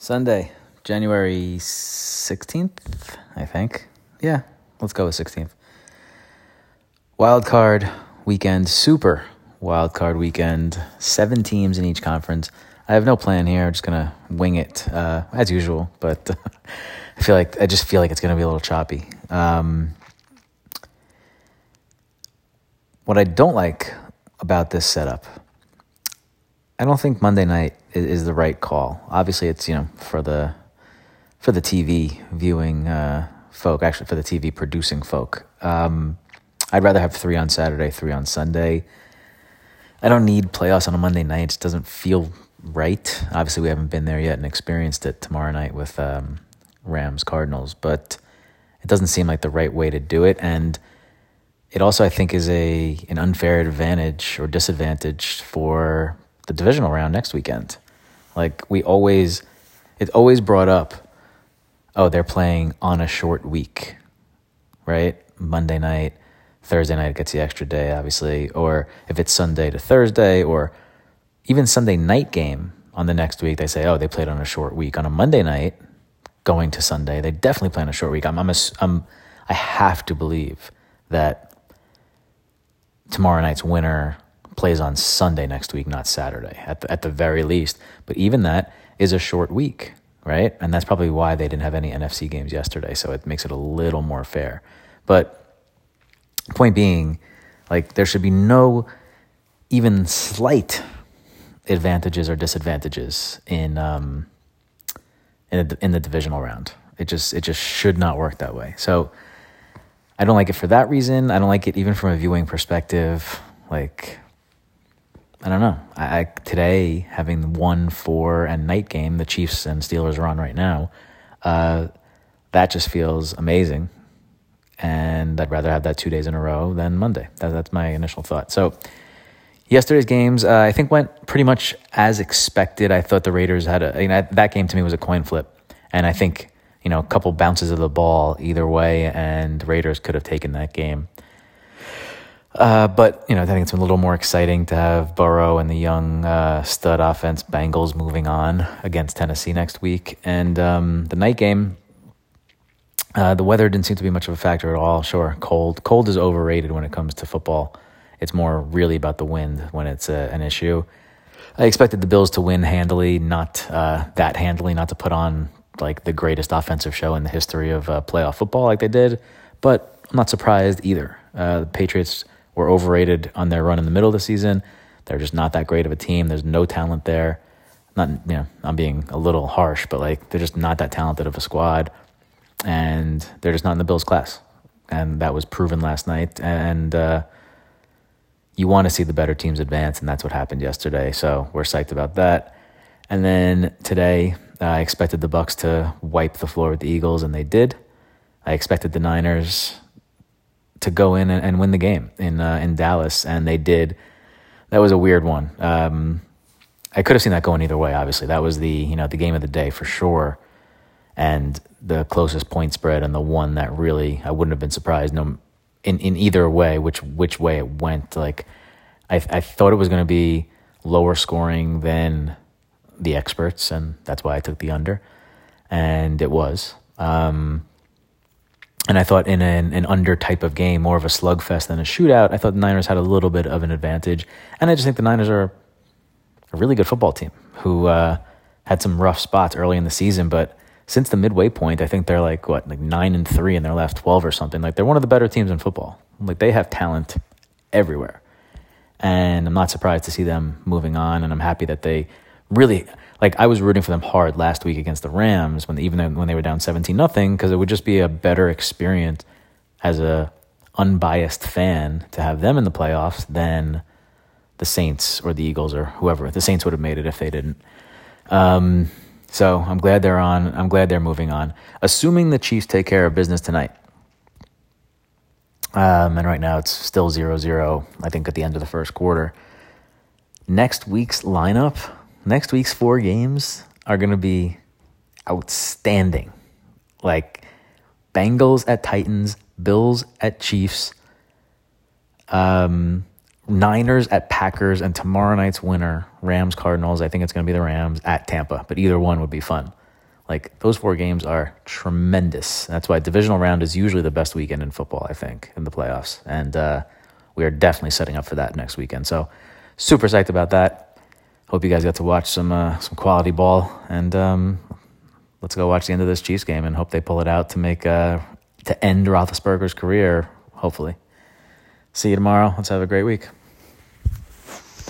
Sunday, January 16th, I think. Yeah, let's go with 16th. Wild card weekend, super wild card weekend. Seven teams in each conference. I have no plan here. I'm just gonna wing it uh, as usual, but I feel like I just feel like it's gonna be a little choppy. Um, what I don't like about this setup, I don't think Monday night is, is the right call. Obviously, it's you know for the for the TV viewing uh, folk, actually for the TV producing folk. Um, I'd rather have three on Saturday, three on Sunday. I don't need playoffs on a Monday night. It just doesn't feel right. Obviously, we haven't been there yet and experienced it tomorrow night with um, Rams Cardinals, but it doesn't seem like the right way to do it. And it also, I think, is a an unfair advantage or disadvantage for the divisional round next weekend. Like we always, it's always brought up. Oh, they're playing on a short week, right? Monday night, Thursday night gets the extra day, obviously. Or if it's Sunday to Thursday, or even Sunday night game on the next week, they say, oh, they played on a short week. On a Monday night, going to Sunday, they definitely play on a short week. I'm, I'm, a, I'm I have to believe that tomorrow night's winner plays on Sunday next week, not Saturday, at the, at the very least. But even that is a short week, right? And that's probably why they didn't have any NFC games yesterday. So it makes it a little more fair. But point being, like, there should be no even slight advantages or disadvantages in um, in, in the divisional round. It just it just should not work that way. So I don't like it for that reason. I don't like it even from a viewing perspective. Like I don't know. I, I, today having one four and night game, the Chiefs and Steelers are on right now. Uh, that just feels amazing, and I'd rather have that two days in a row than Monday. That, that's my initial thought. So yesterday's games, uh, I think went pretty much as expected. I thought the Raiders had a you know, that game to me was a coin flip, and I think you know a couple bounces of the ball either way, and Raiders could have taken that game. Uh, but you know, I think it's a little more exciting to have Burrow and the young uh, stud offense Bengals moving on against Tennessee next week, and um, the night game. Uh, the weather didn't seem to be much of a factor at all. Sure, cold. Cold is overrated when it comes to football. It's more really about the wind when it's uh, an issue. I expected the Bills to win handily, not uh, that handily, not to put on like the greatest offensive show in the history of playoff football like they did, but I'm not surprised either. The Patriots were overrated on their run in the middle of the season. They're just not that great of a team. There's no talent there. Not, you know, I'm being a little harsh, but like they're just not that talented of a squad, and they're just not in the Bills' class, and that was proven last night. And uh, you want to see the better teams advance, and that's what happened yesterday. So we're psyched about that. And then today, I expected the Bucks to wipe the floor with the Eagles, and they did. I expected the Niners to go in and, and win the game in uh, in Dallas, and they did. That was a weird one. Um, I could have seen that going either way. Obviously, that was the you know the game of the day for sure, and the closest point spread, and the one that really I wouldn't have been surprised no in in either way which which way it went. Like I I thought it was going to be lower scoring than the experts, and that's why I took the under, and it was. Um, and I thought in an, an under type of game, more of a slugfest than a shootout, I thought the Niners had a little bit of an advantage. And I just think the Niners are a really good football team who uh, had some rough spots early in the season, but since the midway point, I think they're like what, like nine and three in their last twelve or something. Like they're one of the better teams in football. Like they have talent everywhere, and I'm not surprised to see them moving on. And I'm happy that they really like I was rooting for them hard last week against the Rams when even when they were down 17 nothing because it would just be a better experience as a unbiased fan to have them in the playoffs than the Saints or the Eagles or whoever. The Saints would have made it if they didn't. Um, so I'm glad they're on. I'm glad they're moving on. Assuming the Chiefs take care of business tonight. Um, and right now it's still 0 0, I think, at the end of the first quarter. Next week's lineup next week's four games are going to be outstanding. Like Bengals at Titans, Bills at Chiefs, um, Niners at Packers, and tomorrow night's winner, Rams Cardinals. I think it's going to be the Rams at Tampa, but either one would be fun. Like those four games are tremendous. That's why divisional round is usually the best weekend in football, I think, in the playoffs. And uh, we are definitely setting up for that next weekend. So super psyched about that. Hope you guys got to watch some uh, some quality ball, and um, let's go watch the end of this Chiefs game and hope they pull it out to make uh, to end Roethlisberger's career. Hopefully. See you tomorrow. Let's have a great week.